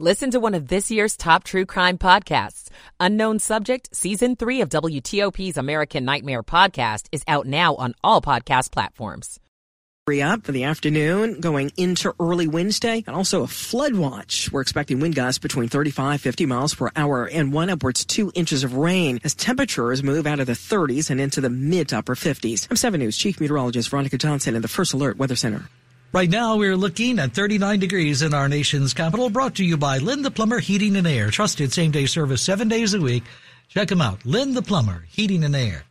Listen to one of this year's top true crime podcasts. Unknown Subject, Season 3 of WTOP's American Nightmare podcast is out now on all podcast platforms. Free Up for the afternoon, going into early Wednesday, and also a flood watch. We're expecting wind gusts between 35, 50 miles per hour and one upwards two inches of rain as temperatures move out of the 30s and into the mid to upper 50s. I'm 7 News Chief Meteorologist Veronica Johnson in the First Alert Weather Center. Right now, we're looking at 39 degrees in our nation's capital, brought to you by Lynn the Plumber Heating and Air. Trusted same day service seven days a week. Check them out. Lynn the Plumber Heating and Air.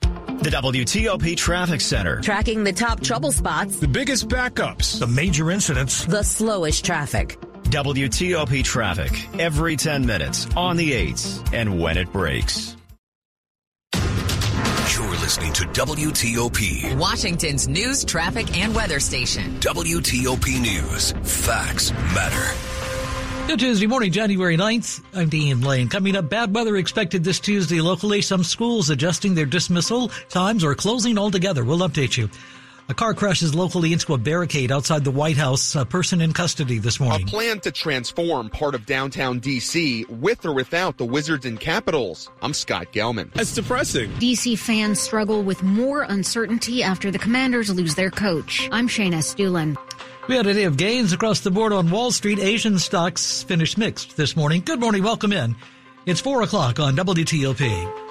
The WTOP Traffic Center. Tracking the top trouble spots, the biggest backups, the major incidents, the slowest traffic. WTOP traffic every 10 minutes on the 8s and when it breaks. You're listening to WTOP, Washington's news, traffic, and weather station. WTOP News. Facts matter. Good Tuesday morning, January 9th. I'm Dean Lane. Coming up, bad weather expected this Tuesday locally. Some schools adjusting their dismissal times or closing altogether. We'll update you. A car crashes locally into a barricade outside the White House. A person in custody this morning. A plan to transform part of downtown D.C. with or without the Wizards and Capitals. I'm Scott Gelman. That's depressing. D.C. fans struggle with more uncertainty after the Commanders lose their coach. I'm Shayna Estulin. We had a day of gains across the board on Wall Street. Asian stocks finished mixed this morning. Good morning. Welcome in. It's 4 o'clock on WTOP.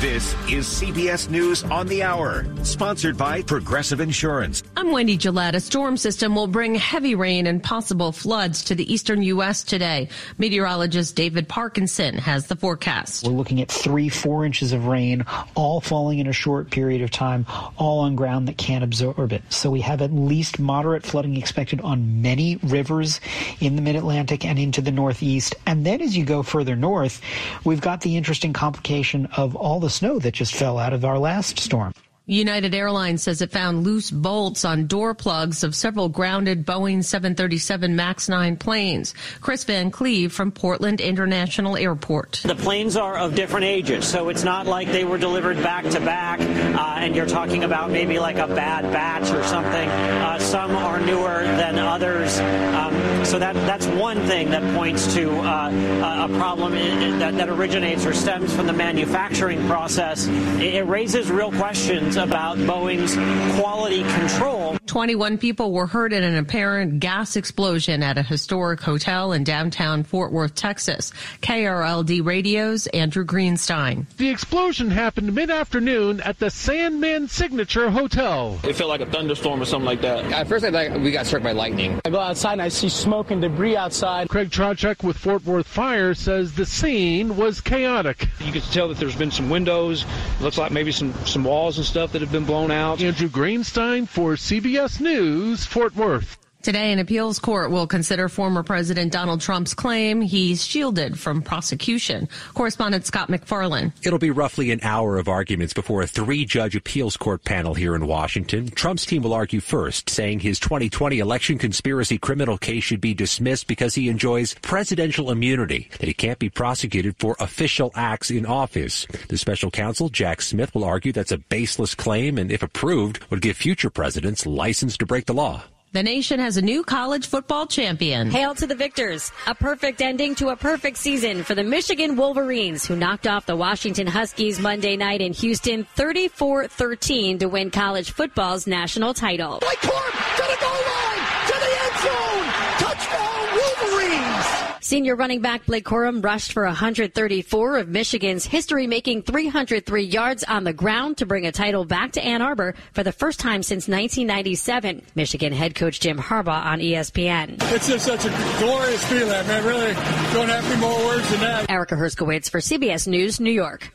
This is CBS News on the Hour, sponsored by Progressive Insurance. I'm Wendy Gillette. A storm system will bring heavy rain and possible floods to the eastern U.S. today. Meteorologist David Parkinson has the forecast. We're looking at three, four inches of rain, all falling in a short period of time, all on ground that can't absorb it. So we have at least moderate flooding expected on many rivers in the mid-Atlantic and into the northeast. And then as you go further north, we've got the interesting complication of all the the snow that just fell out of our last storm. United Airlines says it found loose bolts on door plugs of several grounded Boeing 737 MAX 9 planes. Chris Van Cleve from Portland International Airport. The planes are of different ages, so it's not like they were delivered back to back, uh, and you're talking about maybe like a bad batch or something. Uh, some are newer than others, um, so that that's one thing that points to uh, a problem that, that originates or stems from the manufacturing process. It, it raises real questions about Boeing's quality control. 21 people were hurt in an apparent gas explosion at a historic hotel in downtown Fort Worth, Texas. KRLD Radio's Andrew Greenstein. The explosion happened mid-afternoon at the Sandman Signature Hotel. It felt like a thunderstorm or something like that. At first, I thought we got struck by lightning. I go outside and I see smoke and debris outside. Craig Trojacek with Fort Worth Fire says the scene was chaotic. You can tell that there's been some windows. It looks like maybe some, some walls and stuff that have been blown out. Andrew Greenstein for CBS News, Fort Worth. Today, an appeals court will consider former President Donald Trump's claim he's shielded from prosecution. Correspondent Scott MacFarlane. It'll be roughly an hour of arguments before a three judge appeals court panel here in Washington. Trump's team will argue first, saying his 2020 election conspiracy criminal case should be dismissed because he enjoys presidential immunity, that he can't be prosecuted for official acts in office. The special counsel, Jack Smith, will argue that's a baseless claim and, if approved, would give future presidents license to break the law. The nation has a new college football champion. Hail to the victors. A perfect ending to a perfect season for the Michigan Wolverines, who knocked off the Washington Huskies Monday night in Houston 34 13 to win college football's national title. Blake Corum to the goal line, to the end zone. Touchdown, Wolverines. Senior running back Blake Corum rushed for 134 of Michigan's history-making 303 yards on the ground to bring a title back to Ann Arbor for the first time since 1997. Michigan head coach Jim Harbaugh on ESPN. It's just such a glorious feeling, man. Really don't have any more words than that. Erica Herskowitz for CBS News, New York.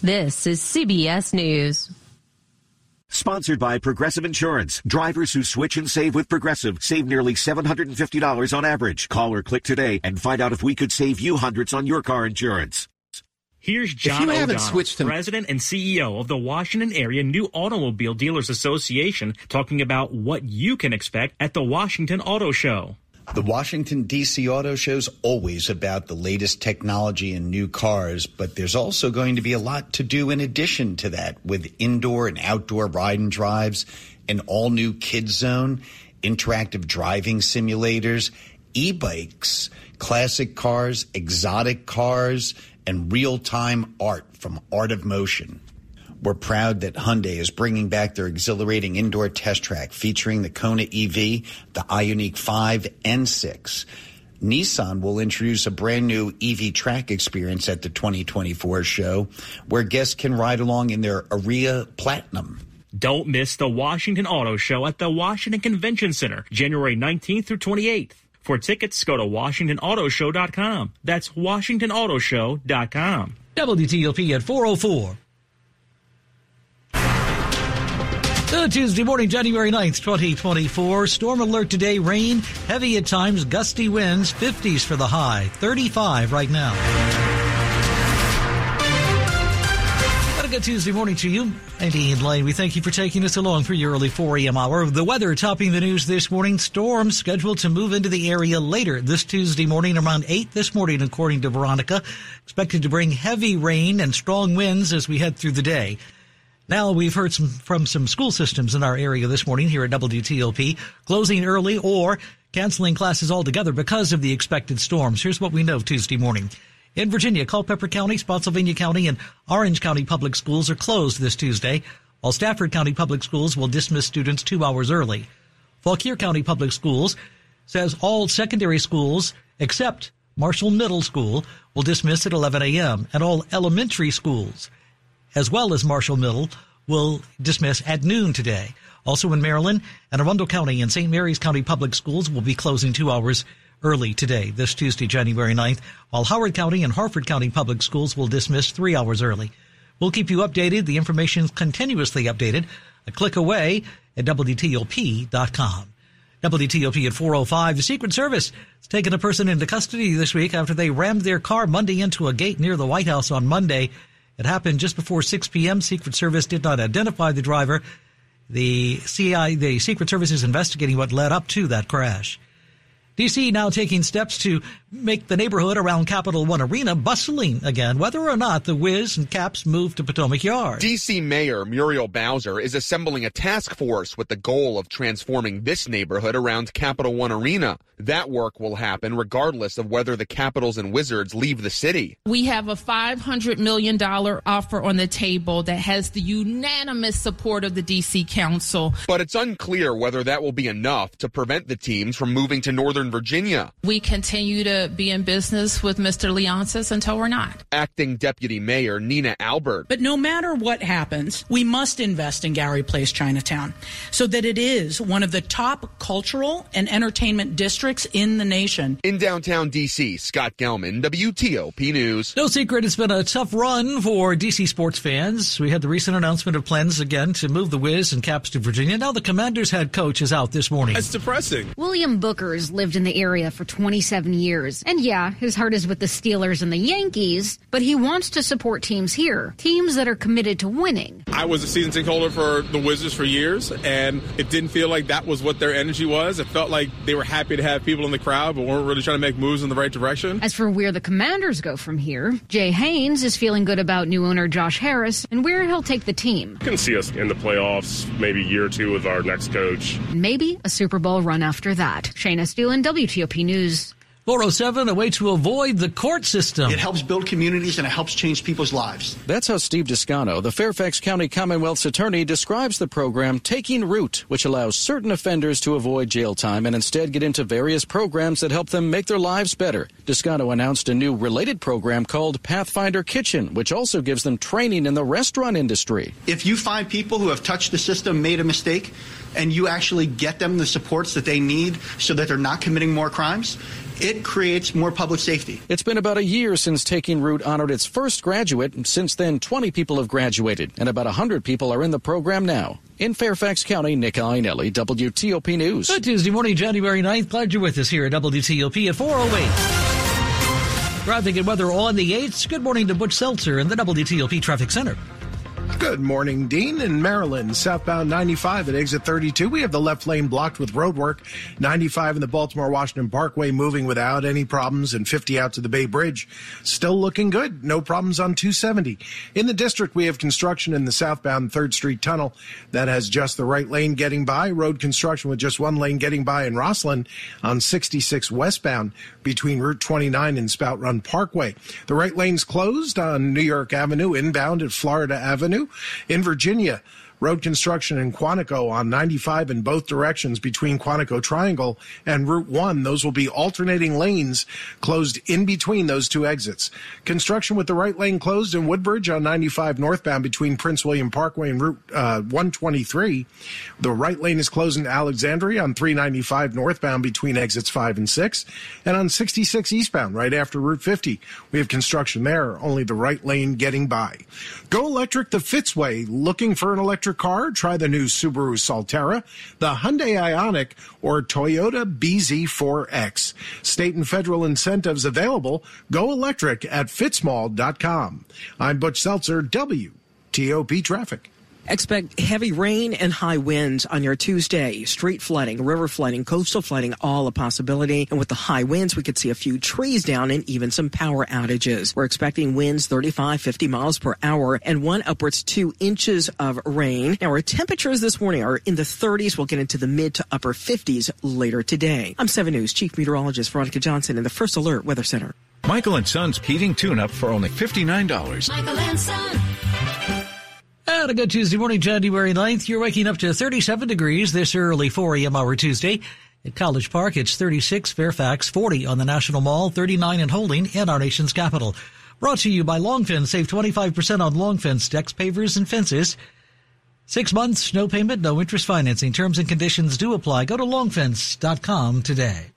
This is CBS News. Sponsored by Progressive Insurance. Drivers who switch and save with Progressive save nearly $750 on average. Call or click today and find out if we could save you hundreds on your car insurance. Here's John you haven't O'Donnell, switched to President and CEO of the Washington Area New Automobile Dealers Association, talking about what you can expect at the Washington Auto Show. The Washington, D.C. Auto Show's always about the latest technology and new cars, but there's also going to be a lot to do in addition to that with indoor and outdoor ride and drives, an all new kids zone, interactive driving simulators, e bikes, classic cars, exotic cars, and real time art from Art of Motion. We're proud that Hyundai is bringing back their exhilarating indoor test track featuring the Kona EV, the Ioniq 5 and 6. Nissan will introduce a brand new EV track experience at the 2024 show where guests can ride along in their Ariya Platinum. Don't miss the Washington Auto Show at the Washington Convention Center, January 19th through 28th. For tickets, go to WashingtonAutoShow.com. That's WashingtonAutoShow.com. WTOP at 404. Uh, Tuesday morning, January 9th, 2024. Storm alert today. Rain, heavy at times, gusty winds, 50s for the high, 35 right now. A good Tuesday morning to you. I'm Dean Lane. We thank you for taking us along for your early 4 a.m. hour. The weather topping the news this morning. Storms scheduled to move into the area later this Tuesday morning around 8 this morning, according to Veronica. Expected to bring heavy rain and strong winds as we head through the day. Now we've heard some, from some school systems in our area this morning here at WTOP closing early or canceling classes altogether because of the expected storms. Here's what we know Tuesday morning. In Virginia, Culpeper County, Spotsylvania County, and Orange County public schools are closed this Tuesday, while Stafford County public schools will dismiss students two hours early. Fauquier County Public Schools says all secondary schools except Marshall Middle School will dismiss at 11 a.m. and all elementary schools as well as Marshall Middle, will dismiss at noon today. Also in Maryland, Anne Arundel County and St. Mary's County Public Schools will be closing two hours early today, this Tuesday, January 9th, while Howard County and Harford County Public Schools will dismiss three hours early. We'll keep you updated. The information is continuously updated. A click away at WTOP.com. WTOP at 405. The Secret Service has taken a person into custody this week after they rammed their car Monday into a gate near the White House on Monday. It happened just before 6 p.m. Secret Service did not identify the driver. The CI, the Secret Service is investigating what led up to that crash. DC now taking steps to make the neighborhood around Capital One Arena bustling again, whether or not the Wiz and Caps move to Potomac Yard. DC Mayor Muriel Bowser is assembling a task force with the goal of transforming this neighborhood around Capital One Arena. That work will happen regardless of whether the Capitals and Wizards leave the city. We have a $500 million offer on the table that has the unanimous support of the DC Council. But it's unclear whether that will be enough to prevent the teams from moving to Northern Virginia. We continue to be in business with Mr. Leonsis until we're not. Acting Deputy Mayor Nina Albert. But no matter what happens, we must invest in Gallery Place Chinatown so that it is one of the top cultural and entertainment districts in the nation. In downtown D.C., Scott Gelman, WTOP News. No secret, it's been a tough run for D.C. sports fans. We had the recent announcement of plans again to move the Wiz and Caps to Virginia. Now the Commanders head coach is out this morning. That's depressing. William Booker's lived in the area for 27 years. And yeah, his heart is with the Steelers and the Yankees, but he wants to support teams here, teams that are committed to winning. I was a season ticket holder for the Wizards for years, and it didn't feel like that was what their energy was. It felt like they were happy to have people in the crowd, but weren't really trying to make moves in the right direction. As for where the commanders go from here, Jay Haynes is feeling good about new owner Josh Harris and where he'll take the team. I can see us in the playoffs maybe year two with our next coach. Maybe a Super Bowl run after that. Shayna Estulin, WTOP News. 407, a way to avoid the court system. It helps build communities and it helps change people's lives. That's how Steve Descano, the Fairfax County Commonwealth's attorney, describes the program Taking Root, which allows certain offenders to avoid jail time and instead get into various programs that help them make their lives better. Descano announced a new related program called Pathfinder Kitchen, which also gives them training in the restaurant industry. If you find people who have touched the system, made a mistake, and you actually get them the supports that they need so that they're not committing more crimes, it creates more public safety. It's been about a year since Taking Root honored its first graduate. Since then, 20 people have graduated, and about 100 people are in the program now. In Fairfax County, Nick Iannelli, WTOP News. Good Tuesday morning, January 9th. Glad you're with us here at WTOP at 408. Traffic and weather on the 8th. Good morning to Butch Seltzer in the WTOP Traffic Center. Good morning, Dean. In Maryland, southbound 95 at exit 32, we have the left lane blocked with roadwork. 95 in the Baltimore Washington Parkway moving without any problems, and 50 out to the Bay Bridge. Still looking good. No problems on 270. In the district, we have construction in the southbound 3rd Street Tunnel that has just the right lane getting by. Road construction with just one lane getting by in Rosslyn on 66 westbound between Route 29 and Spout Run Parkway. The right lane's closed on New York Avenue inbound at Florida Avenue. In Virginia, road construction in Quantico on 95 in both directions between Quantico Triangle and Route 1. Those will be alternating lanes closed in between those two exits. Construction with the right lane closed in Woodbridge on 95 northbound between Prince William Parkway and Route uh, 123. The right lane is closed in Alexandria on 395 northbound between exits 5 and 6. And on 66 eastbound right after Route 50, we have construction there, only the right lane getting by. Go electric the Fitzway. Looking for an electric car? Try the new Subaru Solterra, the Hyundai Ioniq, or Toyota BZ4X. State and federal incentives available. Go electric at fitzmall.com. I'm Butch Seltzer, WTOP Traffic. Expect heavy rain and high winds on your Tuesday. Street flooding, river flooding, coastal flooding, all a possibility. And with the high winds, we could see a few trees down and even some power outages. We're expecting winds 35, 50 miles per hour and one upwards two inches of rain. Now our temperatures this morning are in the 30s. We'll get into the mid to upper 50s later today. I'm 7 News Chief Meteorologist Veronica Johnson in the First Alert Weather Center. Michael and Son's heating tune-up for only $59. Michael and Son. And a good Tuesday morning, January 9th. You're waking up to 37 degrees this early 4 a.m. hour Tuesday. At College Park, it's 36, Fairfax, 40 on the National Mall, 39 in Holding, in our nation's capital. Brought to you by Longfence. Save 25% on Longfence decks, pavers, and fences. Six months, no payment, no interest financing. Terms and conditions do apply. Go to longfence.com today.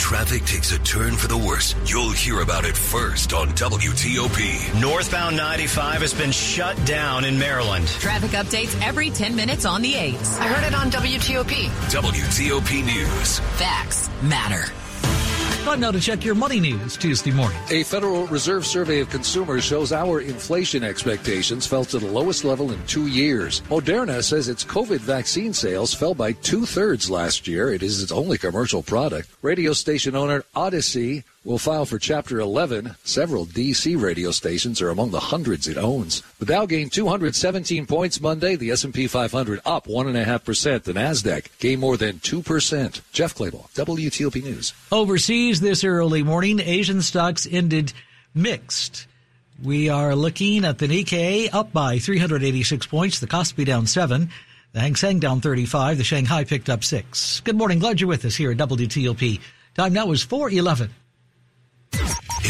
When traffic takes a turn for the worse, you'll hear about it first on WTOP. Northbound 95 has been shut down in Maryland. Traffic updates every 10 minutes on the 8s. I heard it on WTOP. WTOP News. Facts matter. Time now to check your money news Tuesday morning. A Federal Reserve survey of consumers shows our inflation expectations fell to the lowest level in two years. Moderna says its COVID vaccine sales fell by two thirds last year. It is its only commercial product. Radio station owner Audacy will file for Chapter 11. Several D.C. radio stations are among the hundreds it owns. The Dow gained 217 points Monday. The S&P 500 up 1.5%. The Nasdaq gained more than 2%. Jeff Clabaugh, WTOP News. Overseas this early morning, Asian stocks ended mixed. We are looking at the Nikkei up by 386 points. The Kospi down 7. The Hang Seng down 35. The Shanghai picked up 6. Good morning. Glad you're with us here at WTOP. Time now is 411.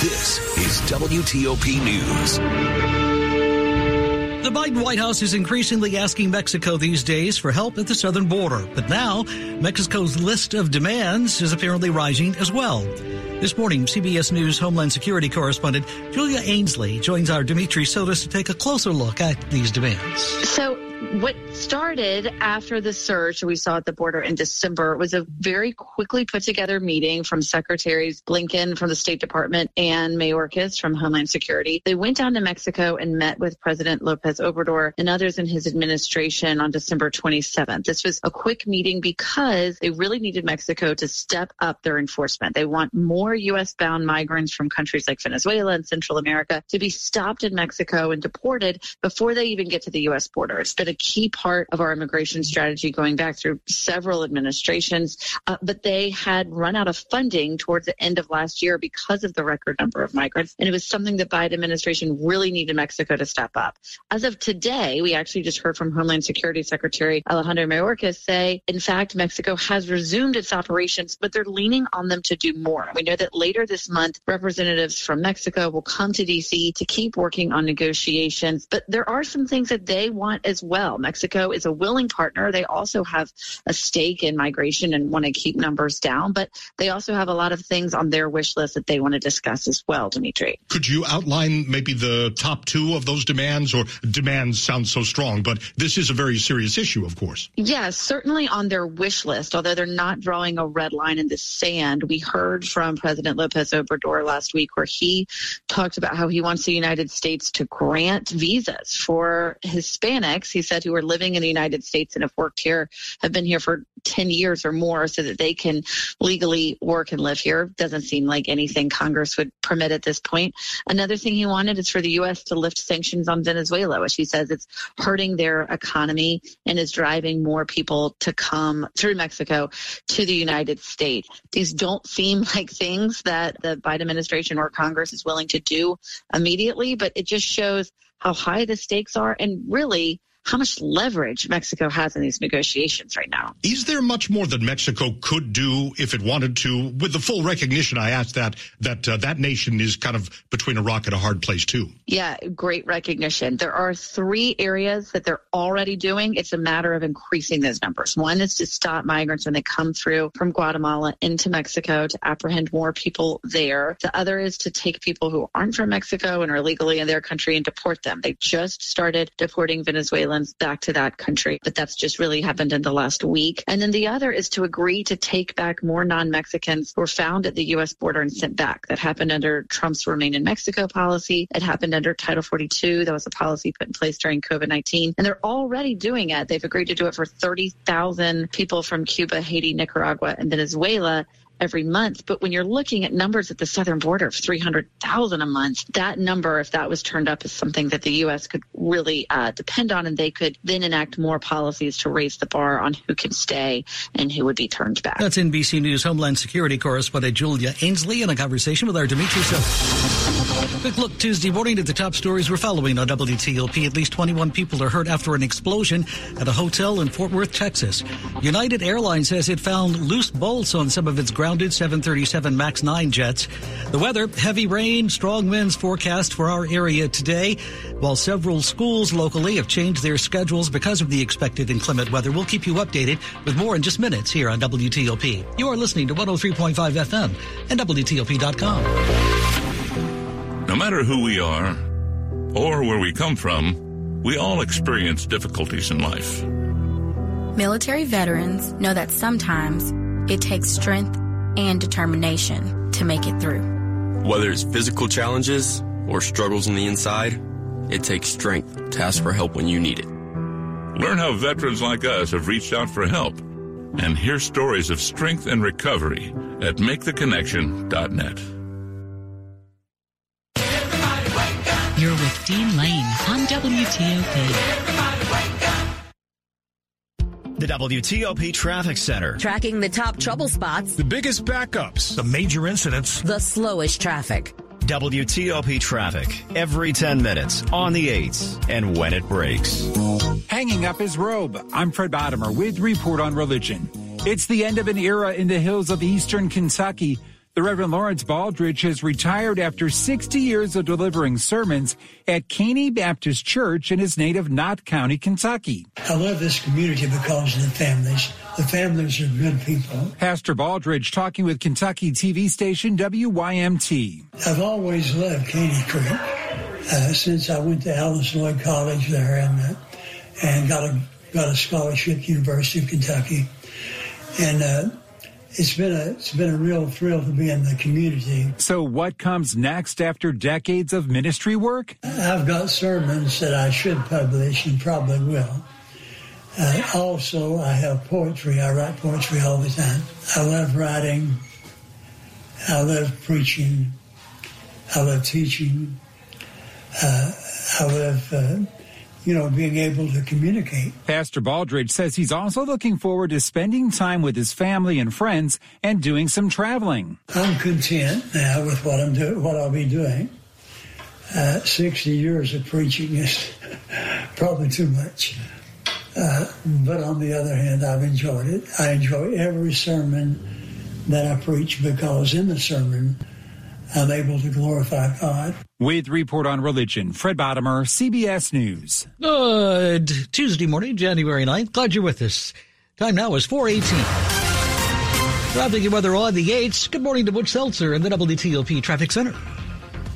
This is WTOP News. The Biden White House is increasingly asking Mexico these days for help at the southern border. But now, Mexico's list of demands is apparently rising as well. This morning, CBS News Homeland Security correspondent Julia Ainsley joins our Dimitri Sotis to take a closer look at these demands. So, what started after the surge we saw at the border in December was a very quickly put together meeting from Secretaries Blinken from the State Department and Mayorkas from Homeland Security. They went down to Mexico and met with President Lopez Obrador and others in his administration on December 27th. This was a quick meeting because they really needed Mexico to step up their enforcement. They want more U.S. bound migrants from countries like Venezuela and Central America to be stopped in Mexico and deported before they even get to the U.S. border. It's been a a key part of our immigration strategy going back through several administrations. Uh, but they had run out of funding towards the end of last year because of the record number of migrants. And it was something the Biden administration really needed Mexico to step up. As of today, we actually just heard from Homeland Security Secretary Alejandro Mayorkas say, in fact, Mexico has resumed its operations, but they're leaning on them to do more. We know that later this month, representatives from Mexico will come to D.C. to keep working on negotiations, but there are some things that they want as well. Mexico is a willing partner. They also have a stake in migration and want to keep numbers down, but they also have a lot of things on their wish list that they want to discuss as well, Dimitri. Could you outline maybe the top two of those demands, or demands sound so strong, but this is a very serious issue, of course. Yes, certainly on their wish list, although they're not drawing a red line in the sand. We heard from President Lopez Obrador last week where he talked about how he wants the United States to grant visas for Hispanics, said, who are living in the United States and have worked here, have been here for 10 years or more so that they can legally work and live here. Doesn't seem like anything Congress would permit at this point. Another thing he wanted is for the U.S. to lift sanctions on Venezuela, which he says it's hurting their economy and is driving more people to come through Mexico to the United States. These don't seem like things that the Biden administration or Congress is willing to do immediately, but it just shows how high the stakes are and really how much leverage Mexico has in these negotiations right now. Is there much more that Mexico could do if it wanted to? With the full recognition, I asked that that uh, that nation is kind of between a rock and a hard place too. Yeah, great recognition. There are three areas that they're already doing. It's a matter of increasing those numbers. One is to stop migrants when they come through from Guatemala into Mexico to apprehend more people there. The other is to take people who aren't from Mexico and are legally in their country and deport them. They just started deporting Venezuelans back to that country, but that's just really happened in the last week. And then the other is to agree to take back more non-Mexicans who were found at the U.S. border and sent back. That happened under Trump's Remain in Mexico policy. It happened under Title 42. That was a policy put in place during COVID-19. And they're already doing it. They've agreed to do it for 30,000 people from Cuba, Haiti, Nicaragua, and Venezuela every month. But when you're looking at numbers at the southern border of 300,000 a month, that number, if that was turned up, is something that the U.S. could really uh, depend on, and they could then enact more policies to raise the bar on who can stay and who would be turned back. That's NBC News Homeland Security correspondent Julia Ainsley in a conversation with our Dimitri. Quick look Tuesday morning at the top stories we're following on WTOP. At least 21 people are hurt after an explosion at a hotel in Fort Worth, Texas. United Airlines says it found loose bolts on some of its grounded 737 MAX 9 jets. The weather, heavy rain, strong winds forecast for our area today, while several schools locally have changed their schedules because of the expected inclement weather. We'll keep you updated with more in just minutes here on WTOP. You are listening to 103.5 FM and WTOP.com. No matter who we are or where we come from, we all experience difficulties in life. Military veterans know that sometimes it takes strength and determination to make it through. Whether it's physical challenges or struggles on the inside, it takes strength to ask for help when you need it. Learn how veterans like us have reached out for help and hear stories of strength and recovery at maketheconnection.net. You're with Dean Lane on WTOP. The WTOP Traffic Center. Tracking the top trouble spots, the biggest backups, the major incidents, the slowest traffic. WTOP traffic every 10 minutes on the 8s and when it breaks. Hanging up his robe. I'm Fred Bottomer with Report on Religion. It's the end of an era in the hills of eastern Kentucky. The Reverend Lawrence Baldridge has retired after 60 years of delivering sermons at Caney Baptist Church in his native Knott County, Kentucky. I love this community because of the families. The families are good people. Pastor Baldridge talking with Kentucky TV station WYMT. I've always loved Caney Creek uh, since I went to Alice Lloyd College there and, uh, and got a got a scholarship University of Kentucky. And uh, it's been a it's been a real thrill to be in the community. So, what comes next after decades of ministry work? I've got sermons that I should publish and probably will. Uh, also, I have poetry. I write poetry all the time. I love writing. I love preaching. I love teaching. Uh, I love uh, you know, being able to communicate. Pastor Baldridge says he's also looking forward to spending time with his family and friends and doing some traveling. I'm content now with what I'm doing, what I'll be doing. Uh, 60 years of preaching is probably too much. Uh, but on the other hand, I've enjoyed it. I enjoy every sermon that I preach because in the sermon, I'm able to glorify God. With Report on Religion, Fred Bottomer, CBS News. Good Tuesday morning, January 9th. Glad you're with us. Time now is 418. Traffic and weather on the 8th. Good morning to Butch Seltzer in the WTOP Traffic Center.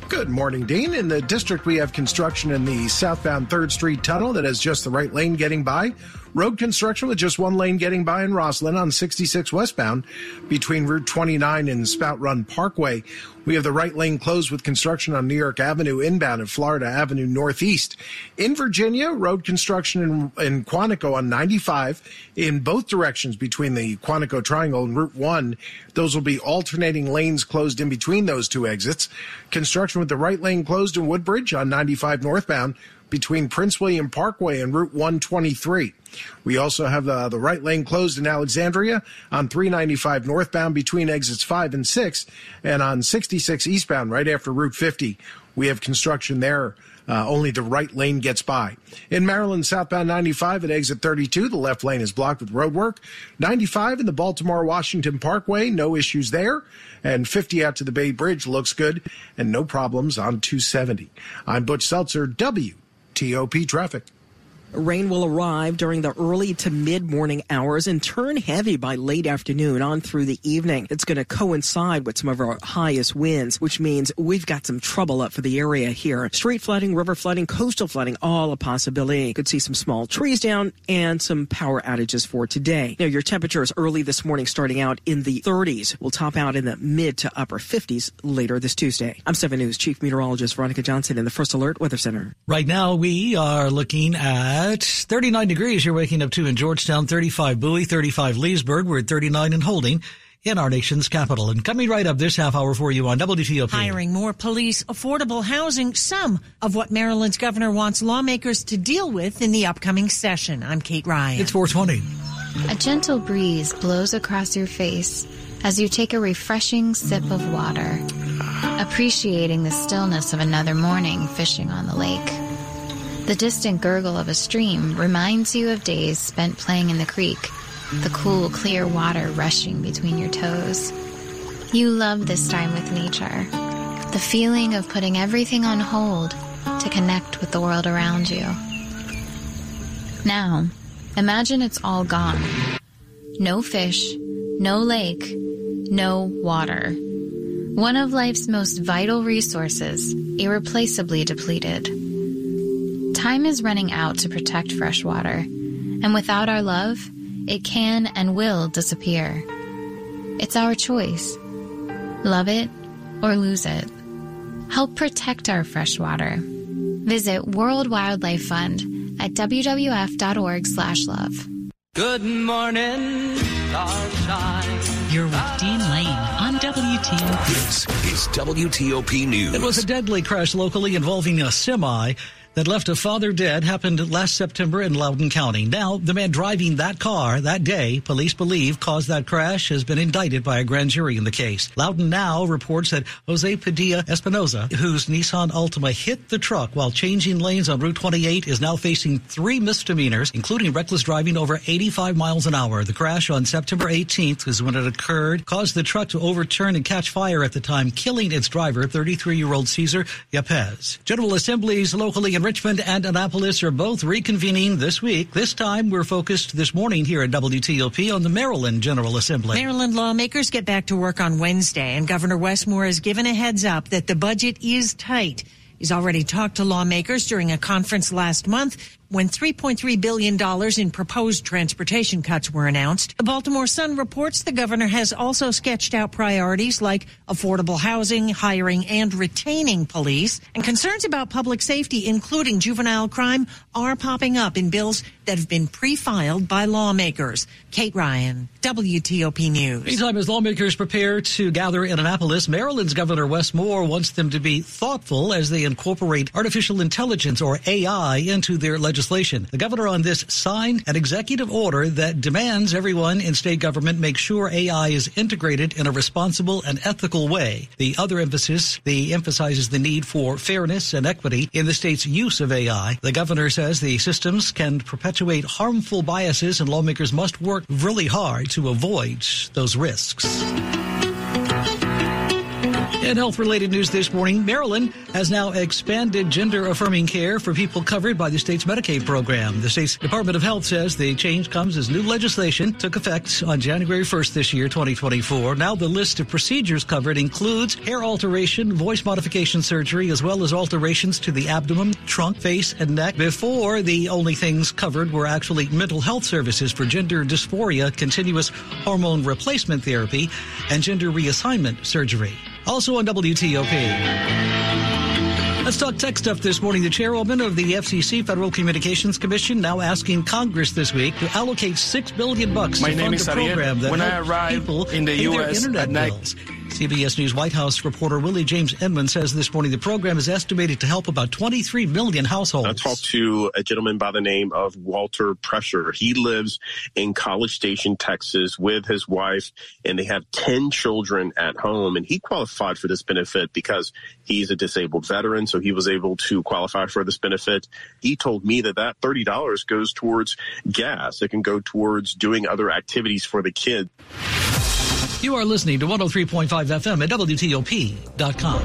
Good morning, Dean. In the district, we have construction in the southbound 3rd Street tunnel that has just the right lane getting by. Road construction with just one lane getting by in Rosslyn on 66 westbound between Route 29 and Spout Run Parkway. We have the right lane closed with construction on New York Avenue inbound and Florida Avenue Northeast. In Virginia, road construction in, in Quantico on 95 in both directions between the Quantico Triangle and Route 1. Those will be alternating lanes closed in between those two exits. Construction with the right lane closed in Woodbridge on 95 northbound between Prince William Parkway and Route 123. We also have the, the right lane closed in Alexandria on 395 northbound between exits 5 and 6, and on 66 eastbound right after Route 50. We have construction there. Uh, only the right lane gets by. In Maryland, southbound 95 at exit 32, the left lane is blocked with roadwork. 95 in the Baltimore Washington Parkway, no issues there. And 50 out to the Bay Bridge looks good and no problems on 270. I'm Butch Seltzer, WTOP Traffic. Rain will arrive during the early to mid morning hours and turn heavy by late afternoon on through the evening. It's going to coincide with some of our highest winds, which means we've got some trouble up for the area here. Street flooding, river flooding, coastal flooding, all a possibility. Could see some small trees down and some power outages for today. Now, your temperatures early this morning starting out in the 30s will top out in the mid to upper 50s later this Tuesday. I'm 7 News Chief Meteorologist Veronica Johnson in the First Alert Weather Center. Right now, we are looking at at 39 degrees. You're waking up to in Georgetown, 35 Bowie, 35 Leesburg. We're at 39 and holding in our nation's capital. And coming right up this half hour for you on WTOP. Hiring more police, affordable housing, some of what Maryland's governor wants lawmakers to deal with in the upcoming session. I'm Kate Ryan. It's 420. A gentle breeze blows across your face as you take a refreshing sip of water, appreciating the stillness of another morning fishing on the lake. The distant gurgle of a stream reminds you of days spent playing in the creek, the cool, clear water rushing between your toes. You love this time with nature, the feeling of putting everything on hold to connect with the world around you. Now, imagine it's all gone. No fish, no lake, no water. One of life's most vital resources, irreplaceably depleted. Time is running out to protect freshwater, and without our love, it can and will disappear. It's our choice. Love it or lose it. Help protect our freshwater. Visit World Wildlife Fund at wwf.org/love. Good morning, sunshine. You're with Dean Lane on WTOP. This is WTOP News. It was a deadly crash locally involving a semi that left a father dead happened last September in Loudoun County. Now, the man driving that car that day, police believe caused that crash, has been indicted by a grand jury in the case. Loudoun now reports that Jose Padilla Espinoza, whose Nissan Altima hit the truck while changing lanes on Route 28, is now facing three misdemeanors, including reckless driving over 85 miles an hour. The crash on September 18th is when it occurred, caused the truck to overturn and catch fire at the time, killing its driver, 33-year-old Cesar Yapez. General assemblies locally in Richmond and Annapolis are both reconvening this week. This time, we're focused this morning here at WTOP on the Maryland General Assembly. Maryland lawmakers get back to work on Wednesday, and Governor Wes Moore has given a heads up that the budget is tight. He's already talked to lawmakers during a conference last month when $3.3 billion in proposed transportation cuts were announced. The Baltimore Sun reports the governor has also sketched out priorities like affordable housing, hiring, and retaining police. And concerns about public safety, including juvenile crime, are popping up in bills that have been pre-filed by lawmakers. Kate Ryan, WTOP News. Meantime, as lawmakers prepare to gather in Annapolis, Maryland's Governor Wes Moore wants them to be thoughtful as they incorporate artificial intelligence or AI into their legislation legislation. The governor on this signed an executive order that demands everyone in state government make sure AI is integrated in a responsible and ethical way. The other emphasis, the emphasizes the need for fairness and equity in the state's use of AI. The governor says the systems can perpetuate harmful biases and lawmakers must work really hard to avoid those risks. In health related news this morning, Maryland has now expanded gender affirming care for people covered by the state's Medicaid program. The state's Department of Health says the change comes as new legislation took effect on January 1st this year, 2024. Now the list of procedures covered includes hair alteration, voice modification surgery, as well as alterations to the abdomen, trunk, face, and neck. Before, the only things covered were actually mental health services for gender dysphoria, continuous hormone replacement therapy, and gender reassignment surgery. Also on WTOP. Let's talk tech stuff this morning. The chairwoman of the FCC, Federal Communications Commission, now asking Congress this week to allocate six billion bucks My to fund a program that When I helps arrived people in the US internet at night- bills. CBS News White House reporter Willie James Inman says this morning the program is estimated to help about 23 million households. I talked to a gentleman by the name of Walter Pressure. He lives in College Station, Texas with his wife, and they have 10 children at home. And he qualified for this benefit because he's a disabled veteran, so he was able to qualify for this benefit. He told me that that $30 goes towards gas. It can go towards doing other activities for the kids. You are listening to 103.5 FM at WTOP.com.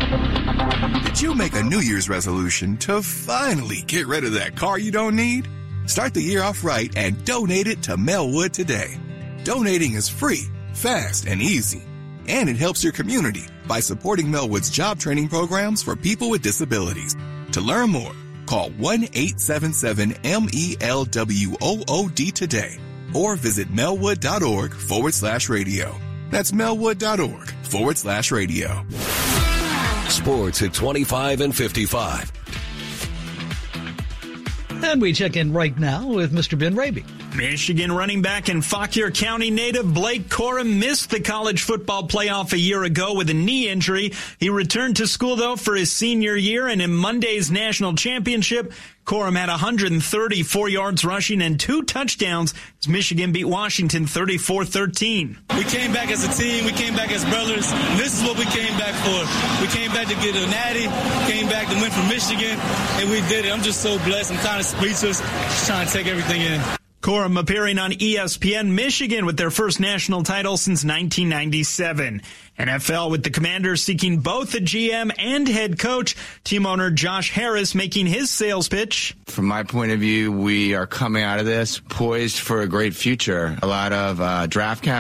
Did you make a New Year's resolution to finally get rid of that car you don't need? Start the year off right and donate it to Melwood today. Donating is free, fast, and easy. And it helps your community by supporting Melwood's job training programs for people with disabilities. To learn more, call 1-877-MELWOOD today or visit melwood.org forward slash radio. That's melwood.org forward slash radio. Sports at 25 and 55. And we check in right now with Mr. Ben Raby. Michigan running back and Fauquier County native Blake Corum missed the college football playoff a year ago with a knee injury. He returned to school though for his senior year and in Monday's national championship, Corum had 134 yards rushing and two touchdowns as Michigan beat Washington 34-13. We came back as a team. We came back as brothers. And this is what we came back for. We came back to get a natty, came back to win for Michigan, and we did it. I'm just so blessed. I'm kind of speechless, just trying to take everything in. Corum appearing on ESPN Michigan with their first national title since 1997. NFL with the Commanders seeking both a GM and head coach. Team owner Josh Harris making his sales pitch. From my point of view, we are coming out of this poised for a great future. A lot of uh, draft.